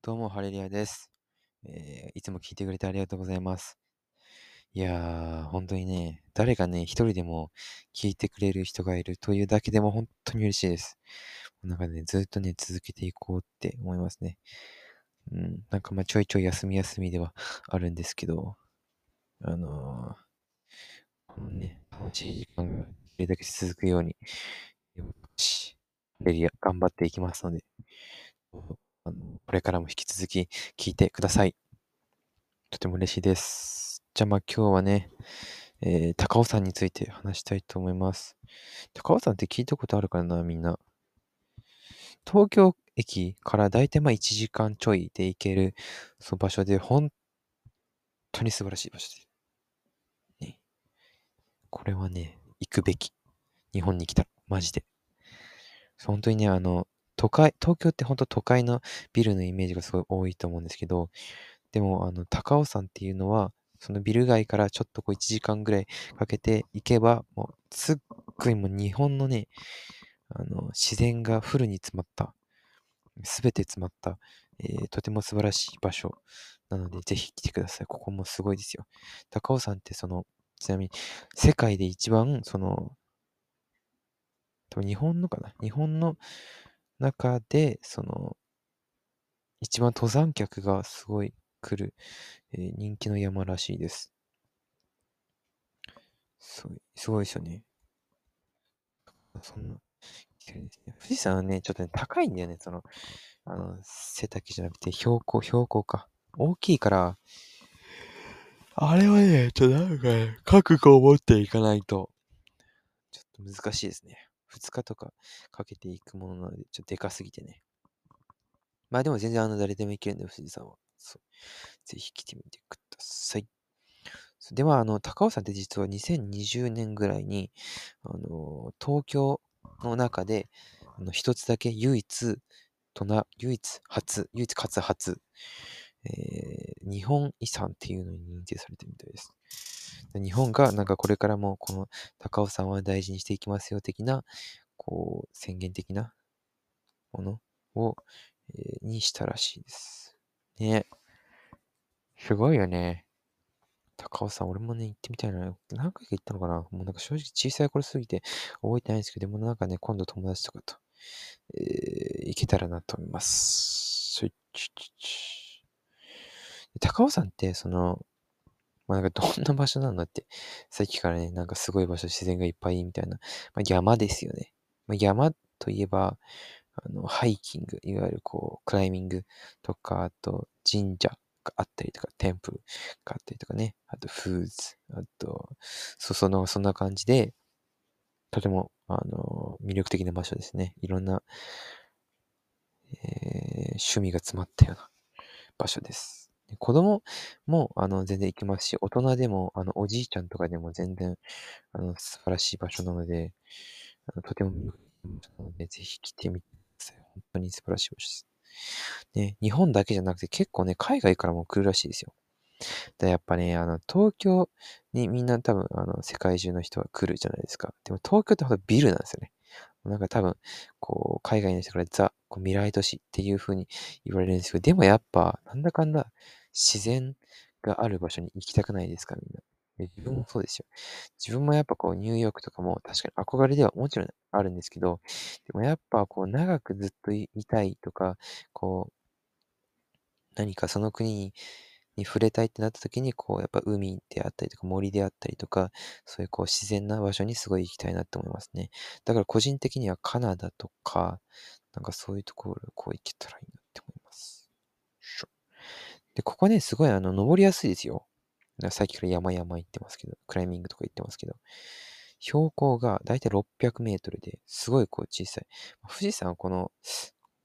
どうも、ハレリアです、えーいつも聞いてくれてありがとうございます。いやー、本当にね、誰かね、一人でも聞いてくれる人がいるというだけでも本当に嬉しいです。なんかね、ずっとね、続けていこうって思いますね。うん、なんかまあちょいちょい休み休みでは あるんですけど、あのー、このね、楽しい時間がこれだけ続くように、よし、ハレリア頑張っていきますので、あのこれからも引き続き聞いてください。とても嬉しいです。じゃあまあ今日はね、えー、高尾山について話したいと思います。高尾山って聞いたことあるからなみんな。東京駅からだいたいまあ1時間ちょいで行けるその場所で本当に素晴らしい場所です。ね。これはね、行くべき。日本に来たら、マジで。本当にね、あの、都会、東京って本当都会のビルのイメージがすごい多いと思うんですけど、でも、あの、高尾山っていうのは、そのビル街からちょっとこう1時間ぐらいかけて行けば、もうすっごいもう日本のね、あの、自然がフルに詰まった、すべて詰まった、えー、とても素晴らしい場所なので、ぜひ来てください。ここもすごいですよ。高尾山ってその、ちなみに、世界で一番、その、日本のかな？日本の中で、その、一番登山客がすごい来る、えー、人気の山らしいです。すごい、すごいですよね。そんな、富士山はね、ちょっとね、高いんだよね、その、あの、背丈じゃなくて、標高、標高か。大きいから、あれはね、ちょっとなんかね、覚悟を持っていかないと、ちょっと難しいですね。2日とかかけていくものなので、ちょっとでかすぎてね。まあでも全然あの誰でも行けるんで、富士山は。そう。ぜひ来てみてください。では、あの、高尾山って実は2020年ぐらいに、あの、東京の中で、あの、一つだけ唯一、とな、唯一初、唯一かつ初、えー、日本遺産っていうのに認定されてるみたいです。日本がなんかこれからもこの高尾山は大事にしていきますよ的な、こう、宣言的なものを、えー、にしたらしいです。ね。すごいよね。高尾山、俺もね、行ってみたいな。何回か行ったのかなもうなんか正直小さい頃すぎて覚えてないんですけど、でもなんかね、今度友達とかと、えー、行けたらなと思います。高尾山って、その、まあ、なんかどんな場所なんだって、さっきからね、なんかすごい場所、自然がいっぱいみたいな、まあ、山ですよね。まあ、山といえば、あの、ハイキング、いわゆるこう、クライミングとか、あと神社があったりとか、テンプルがあったりとかね、あとフーズ、あと、そ、その、そんな感じで、とても、あの、魅力的な場所ですね。いろんな、えー、趣味が詰まったような場所です。子供も、あの、全然行けますし、大人でも、あの、おじいちゃんとかでも全然、あの、素晴らしい場所なので、あのとても魅力なので、ぜひ来てみてください。本当に素晴らしい場所です。ね、日本だけじゃなくて結構ね、海外からも来るらしいですよ。で、やっぱね、あの、東京にみんな多分、あの、世界中の人は来るじゃないですか。でも東京ってほんとビルなんですよね。なんか多分、こう、海外の人からザ、こう未来都市っていう風に言われるんですけど、でもやっぱ、なんだかんだ、自然がある場所に行きたくないですか、みんな。自分もそうですよ。自分もやっぱこう、ニューヨークとかも確かに憧れではもちろんあるんですけど、でもやっぱこう、長くずっといたいとか、こう、何かその国にに触れたいってなった時に、こう、やっぱ海であったりとか森であったりとか、そういうこう自然な場所にすごい行きたいなって思いますね。だから個人的にはカナダとか、なんかそういうところこう行けたらいいな。で、ここね、すごいあの、登りやすいですよ。さっきから山々行ってますけど、クライミングとか行ってますけど、標高がだいたい600メートルで、すごいこう小さい。富士山はこの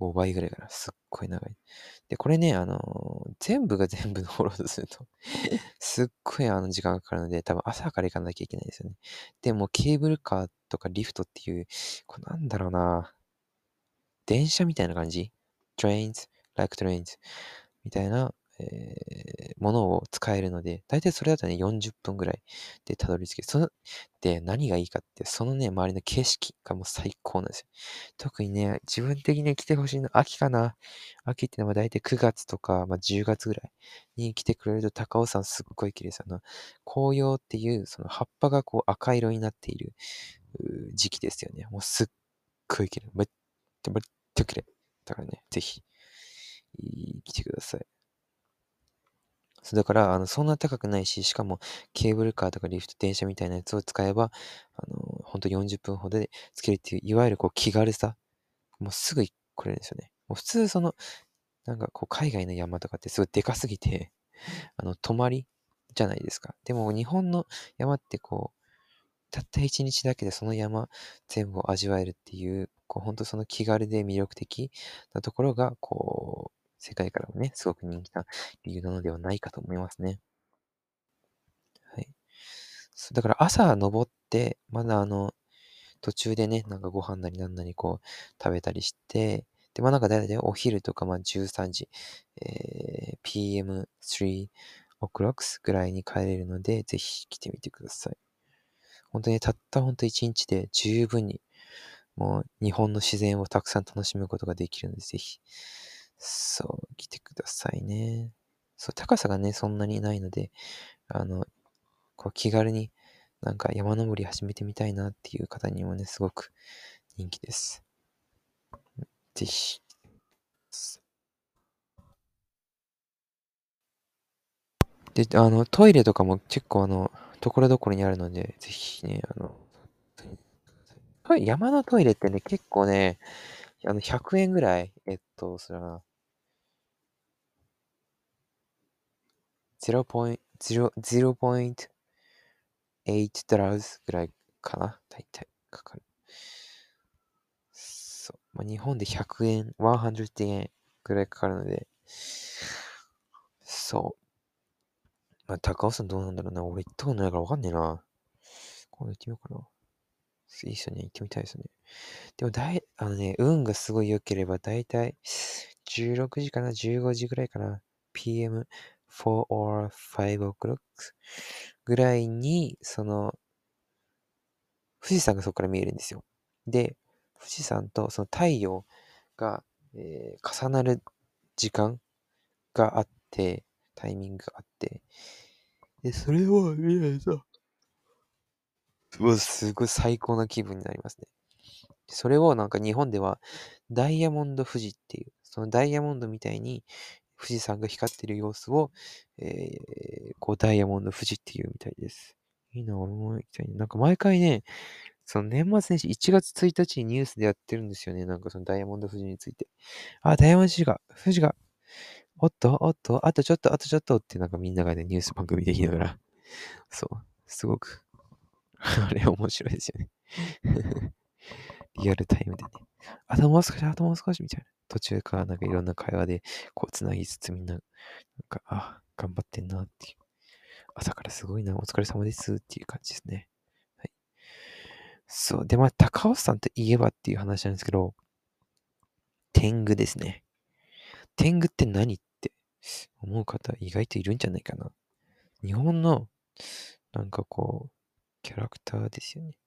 5倍ぐらいかな。すっごい長い。で、これね、あのー、全部が全部登ろうとすると すっごいあの時間がかかるので、多分朝から行かなきゃいけないですよね。でも、ケーブルカーとかリフトっていう、これなんだろうな電車みたいな感じ ?trains, like trains みたいな、えー、ものを使えるので、大体それだとね、40分ぐらいでたどり着ける。その、で、何がいいかって、そのね、周りの景色がもう最高なんですよ。特にね、自分的に来てほしいの、秋かな？秋ってのは大体9月とか、まあ、10月ぐらいに来てくれると高尾山すっごい綺麗です。あの、紅葉っていう、その葉っぱがこう赤色になっている時期ですよね。もうすっごい綺麗。めっちゃめっちゃ綺麗。だからね、ぜひ、来てください。そうだから、あの、そんな高くないし、しかもケーブルカーとかリフト、電車みたいなやつを使えば、あの、ほんと40分ほどで着けるっていう、いわゆるこう気軽さ。もうすぐ来れるんですよね。もう普通その、なんかこう海外の山とかってすごいでかすぎて、あの、泊まりじゃないですか。でも日本の山ってこう、たった一日だけでその山全部を味わえるっていう、こう、ほんとその気軽で魅力的なところが、こう、世界からもね、すごく人気な理由なのではないかと思いますね。はい。だから朝登って、まだあの、途中でね、なんかご飯なりなんなりこう食べたりして、で、まあなんかだいたいお昼とかまあ13時、えー、PM3 o'clock ぐらいに帰れるので、ぜひ来てみてください。本当にたった本当1日で十分にもう日本の自然をたくさん楽しむことができるので、ぜひそう、来てくださいね。そう、高さがね、そんなにないので、あの、こう気軽になんか山登り始めてみたいなっていう方にもね、すごく人気です。ぜひ。で、あの、トイレとかも結構あの、ところどころにあるので、ぜひね、あの、山のトイレってね、結構ね、あの、100円ぐらい、えっと、それは0.8ドラウズぐらいかな大体かかる。そう。まあ、日本で100円、100円ぐらいかかるので、そう。まあ、高尾山どうなんだろうな。俺行ったことないからわかんねえな。今度行ってみようかな。いいっすよね。行ってみたいですね。でもだい、あのね、運がすごい良ければ、だいたい16時かな ?15 時ぐらいかな PM 4 or 5 o'clock ぐらいに、その、富士山がそこから見えるんですよ。で、富士山とその太陽が、えー、重なる時間があって、タイミングがあって、で、それを見ないと、すごい最高な気分になりますね。それをなんか日本ではダイヤモンド富士っていう、そのダイヤモンドみたいに富士山が光ってる様子を、えー、こうダイヤモンド富士っていうみたいです。いいな、俺も行きたい。なんか毎回ね、その年末年始1月1日にニュースでやってるんですよね。なんかそのダイヤモンド富士について。あ、ダイヤモンド富士が、富士が、おっと、おっと、あとちょっと、あとちょっとってなんかみんながね、ニュース番組できながら、そう、すごく あれ面白いですよね リアルタイムでね。あともう少し、あともう少しみたいな。途中からなんかいろんな会話でこう繋ぎつつみんな、なんか、あ、頑張ってんなっていう。朝からすごいな、お疲れ様ですっていう感じですね。はい。そう。で、まあ、高尾山といえばっていう話なんですけど、天狗ですね。天狗って何って思う方意外といるんじゃないかな。日本の、なんかこう、キャラクターですよね。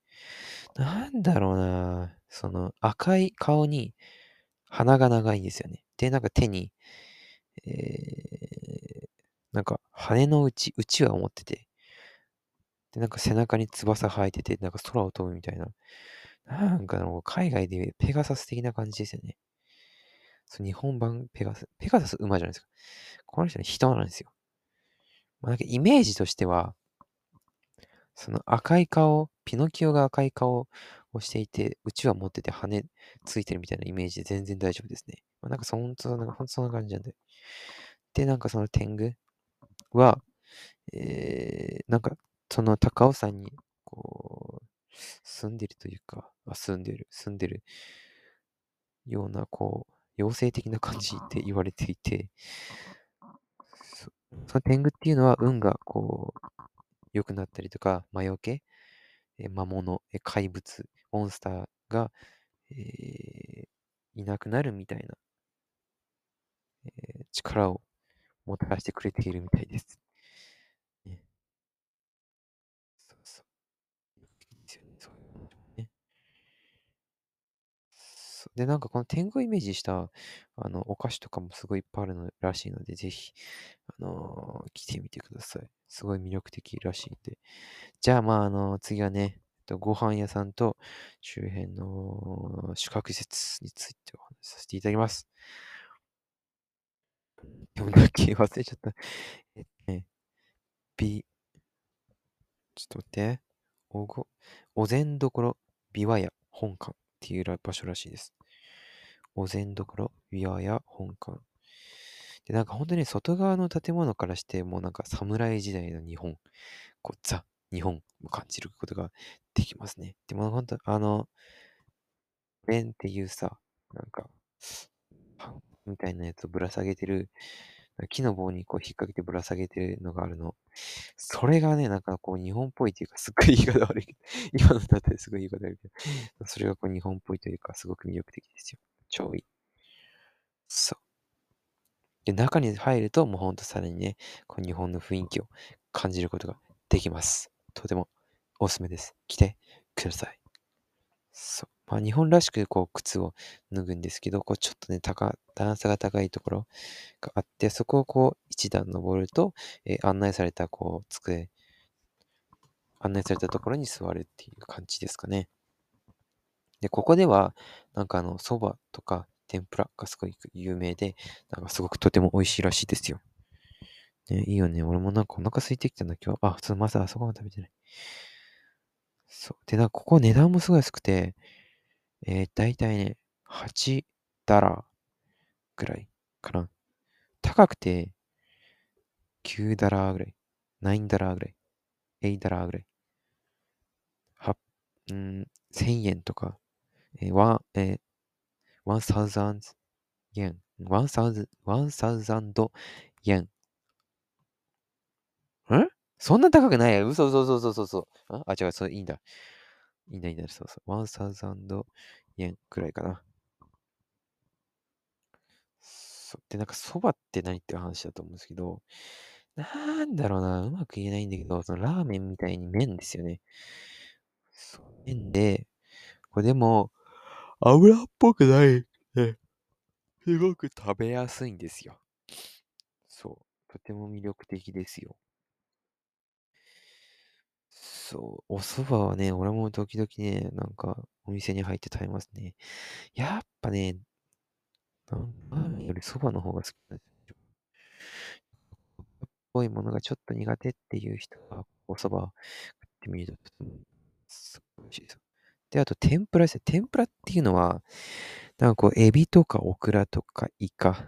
なんだろうなその赤い顔に鼻が長いんですよね。で、なんか手に、えー、なんか羽の内、内は持ってて、で、なんか背中に翼生えてて、なんか空を飛ぶみたいな。なんか海外でペガサス的な感じですよね。そう日本版ペガサス、ペガサス馬じゃないですか。この人は人なんですよ。まあ、なんかイメージとしては、その赤い顔、ピノキオが赤い顔をしていて、うちは持ってて羽ついてるみたいなイメージで全然大丈夫ですね。まあ、なんかそんな、んかほんとそんな感じなんで。で、なんかその天狗は、えー、なんかその高尾山にこう、住んでるというか、あ住んでる、住んでるような、こう、妖精的な感じって言われていて、その天狗っていうのは運がこう、良くなったりとか、魔除け、え魔物、え怪物、モンスターが、えー、いなくなるみたいな、えー、力をもたらしてくれているみたいです。ね、そうそう。いいですよね、そういうのね。そうで、なんかこの天狗イメージした、あの、お菓子とかもすごいいっぱいあるのらしいので、ぜひ、あのー来てみてください。すごい魅力的らしいんで。じゃあ、まあ、あの次はね、とご飯屋さんと周辺の宿泊施設についてお話しさせていただきます。でもだけ忘れちゃった。えっとね、び、ちょっと待って。おご、お膳どころ、びわや本館っていう場所らしいです。お膳どころ、びわや本館。で、なんか本当に外側の建物からして、もうなんか侍時代の日本、こう、ザ、日本を感じることができますね。でも本当、あの、レンっていうさ、なんか、パンみたいなやつをぶら下げてる、木の棒にこう引っ掛けてぶら下げてるのがあるの。それがね、なんかこう日本っぽいというか、すっごい言い方悪いけど、今のだったらすごい言い方悪いけど、それがこう日本っぽいというか、すごく魅力的ですよ。超いい。そう。で、中に入ると、もうほんとさらにね、こう日本の雰囲気を感じることができます。とてもおすすめです。来てください。そう。まあ、日本らしくこう靴を脱ぐんですけど、こうちょっとね、高、段差が高いところがあって、そこをこう一段登ると、えー、案内されたこう机、案内されたところに座るっていう感じですかね。で、ここでは、なんかあの、蕎麦とか天ぷらがすごい有名で、なんかすごくとても美味しいらしいですよ。ね、いいよね。俺もなんかお腹空いてきたんだ、今日。あ、そのまさそこまで食べてない。そう。で、なんかここ値段もすごい安くて、えー、だいたいね、8ダラーぐらいかな。高くて9ダラーぐらい。9ダラーぐらい。8ダラーぐらい。は、うん、1000円とか、えー、ワン、えー、1000円。1000、1000円。んそんな高くない？よ。嘘嘘嘘嘘嘘嘘。あ、違う、それいいんだ。いいんだ、いいんだ。そうそう。1000円くらいかな。そで、なんか、そばって何って話だと思うんですけど、なんだろうな、うまく言えないんだけど、そのラーメンみたいに麺ですよね。そう、麺で、これでも、油っぽくない、ね、すごく食べやすいんですよ。そう、とても魅力的ですよ。そう、お蕎麦はね、俺も時々ね、なんか、お店に入って食べますね。やっぱね、ラーメンより蕎麦の方が好きなんですよ。っぽいものがちょっと苦手っていう人は、お蕎麦食ってみると、すごい美味しいです。で、あと天ぷらですね。天ぷらっていうのは、なんかこう、エビとかオクラとかイカ、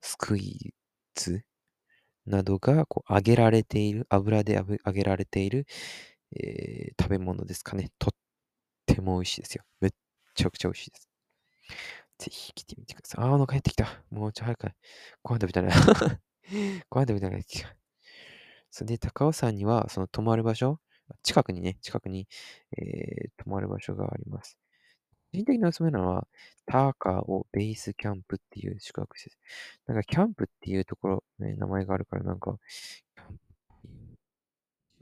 スクイーズなどがこう揚げられている、油で揚げられている、えー、食べ物ですかね。とっても美味しいですよ。めっちゃくちゃ美味しいです。ぜひ来てみてください。あ、お腹減ってきた。もうちょい早く。ご飯食べたら。ご飯食べたら。それで、高尾山には、その泊まる場所、近くにね、近くに、えー、泊まる場所があります。個人的におすすめなのは、ターカーをベースキャンプっていう宿泊施設。なんか、キャンプっていうところ、ね、名前があるから、なんか、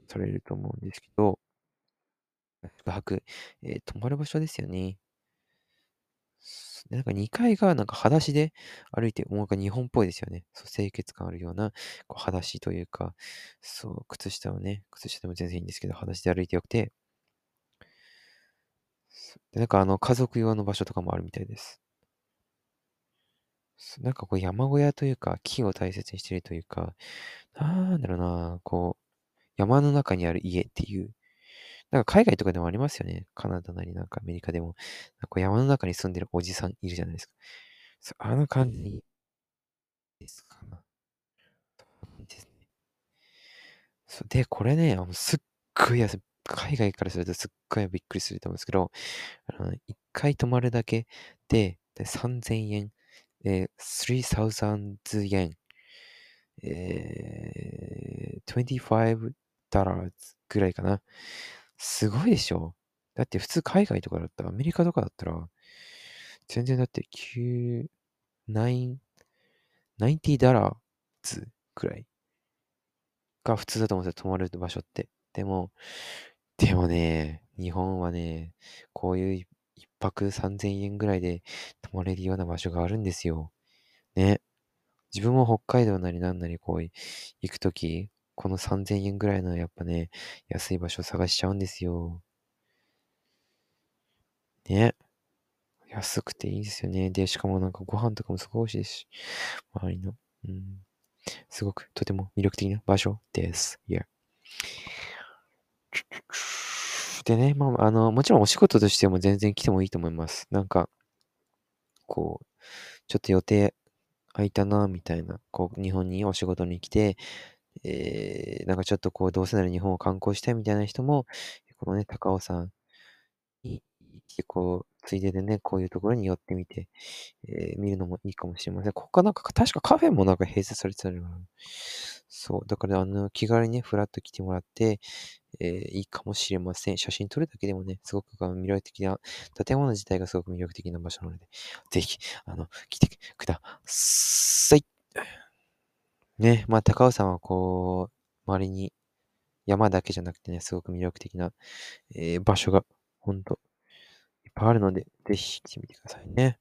されると思うんですけど、宿泊、えー、泊まる場所ですよね。なんか2階がなんか裸足で歩いて、もうなんか日本っぽいですよね。そう、清潔感あるような、こう裸足というか、そう、靴下をね、靴下でも全然いいんですけど、裸足で歩いてよくて、で、なんかあの、家族用の場所とかもあるみたいです。なんかこう山小屋というか、木を大切にしてるというか、なんだろうな、こう、山の中にある家っていう、なんか海外とかでもありますよね。カナダなりなんかアメリカでも。なんか山の中に住んでるおじさんいるじゃないですか。そあの感じですかな。ね。で、これね、あのすっごい安い。海外からするとすっごいびっくりすると思うんですけど、あの、一回泊まるだけで、で3000円、えー、3000円、えー、25ダラーぐらいかな。すごいでしょだって普通海外とかだったら、アメリカとかだったら、全然だって9、9、90ダラーズくらいが普通だと思うんですよ、泊まる場所って。でも、でもね、日本はね、こういう一泊3000円ぐらいで泊まれるような場所があるんですよ。ね。自分も北海道なりなんなりこう行くとき、この3000円ぐらいのやっぱね、安い場所を探しちゃうんですよ。ね。安くていいですよね。で、しかもなんかご飯とかもすごい美味しいですし、周りの。うん。すごくとても魅力的な場所です。Yeah. でね、まあ、あの、もちろんお仕事としても全然来てもいいと思います。なんか、こう、ちょっと予定空いたな、みたいな、こう、日本にお仕事に来て、えー、なんかちょっとこう、どうせなら日本を観光したいみたいな人も、このね、高尾山に結構、ついででね、こういうところに寄ってみて、えー、見るのもいいかもしれません。ここなんか、確かカフェもなんか併設されてたのそう。だから、あの、気軽にね、ふらっと来てもらって、えー、いいかもしれません。写真撮るだけでもね、すごく魅力的な、建物自体がすごく魅力的な場所なので、ぜひ、あの、来てください。ね、まあ、高尾山はこう、周りに山だけじゃなくてね、すごく魅力的な、えー、場所が、ほんと、いっぱいあるので、ぜひ来てみてくださいね。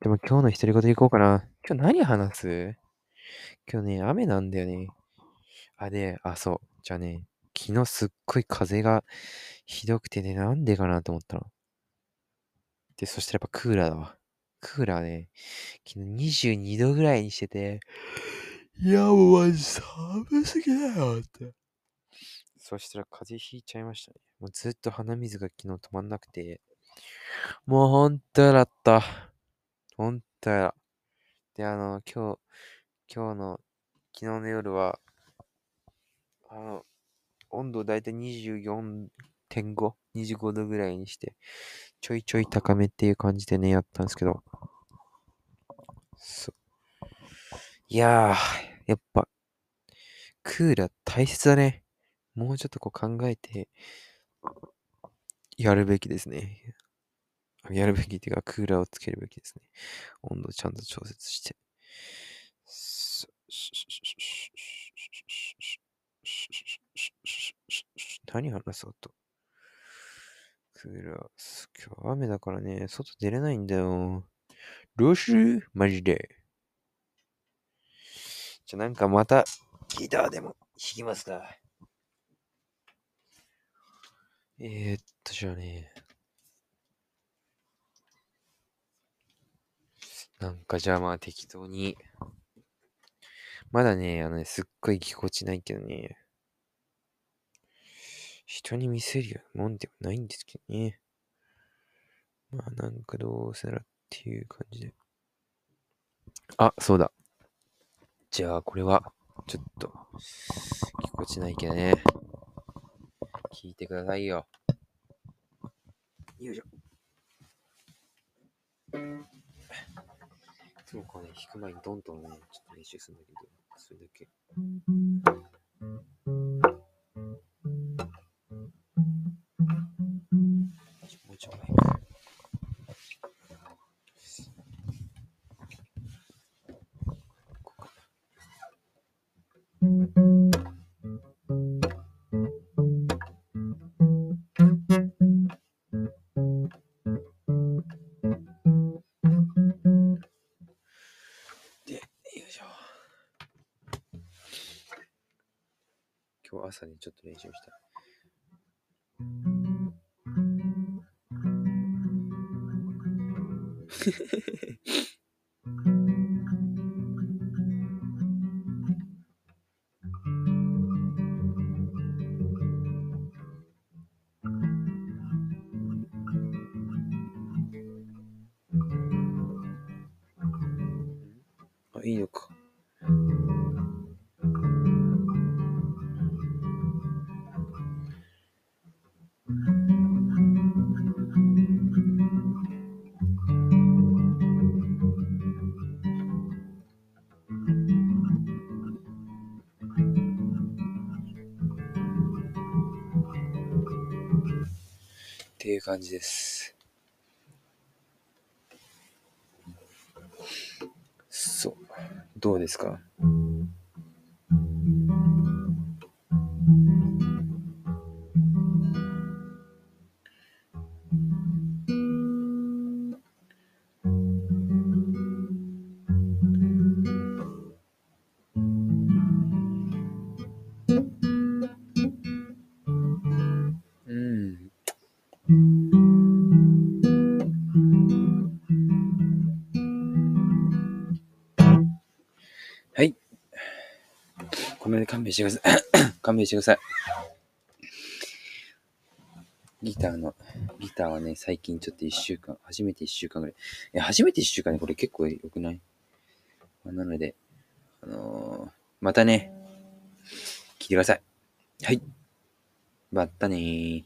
でも今日の独り言いこうかな。今日何話す？今日ね、雨なんだよね。あ、で、あ、そう。じゃあね、昨日すっごい風がひどくてね、なんでかなと思ったの。で、そしたらやっぱクーラーだわ。クーラーね、昨日22度ぐらいにしてて、いや、もうマジ寒すぎだよって。そしたら風邪ひいちゃいましたね。もうずっと鼻水が昨日止まんなくて、もうほんとだった。ほんとや。で、あの、今日、今日の、昨日の夜は、あの、温度だいたい24.5、25度ぐらいにして、ちょいちょい高めっていう感じでね、やったんですけど、そう。いやー、やっぱ、クーラー大切だね。もうちょっとこう考えて、やるべきですね。やるべきっていうか、クーラーをつけるべきですね。温度ちゃんと調節して。何話そうと。クラー、今日雨だからね、外出れないんだよ。どうする？マジで。じゃ、なんかまた、ギターでも弾きますか。えー、っと、じゃあね。なんかじゃあまあ適当に。まだね、あのね、すっごいぎこちないけどね。人に見せるようなもんではないんですけどね。まあなんかどうせならっていう感じで。あ、そうだ。じゃあこれは、ちょっと、ぎこちないけどね。聞いてくださいよ。よいしょ。いつもこうね、弾く前にどんどんね、ちょっと練習するんだけど、それだけ。朝にちょっと練習した。あ、感じです。そう。どうですか？めで勘弁してください。勘弁してください。ギターの、ギターはね、最近ちょっと一週間、初めて一週間ぐらい。え、初めて一週間ね、これ結構良くない？まあなので、あのーまたね、聞いてください。はい。またねー。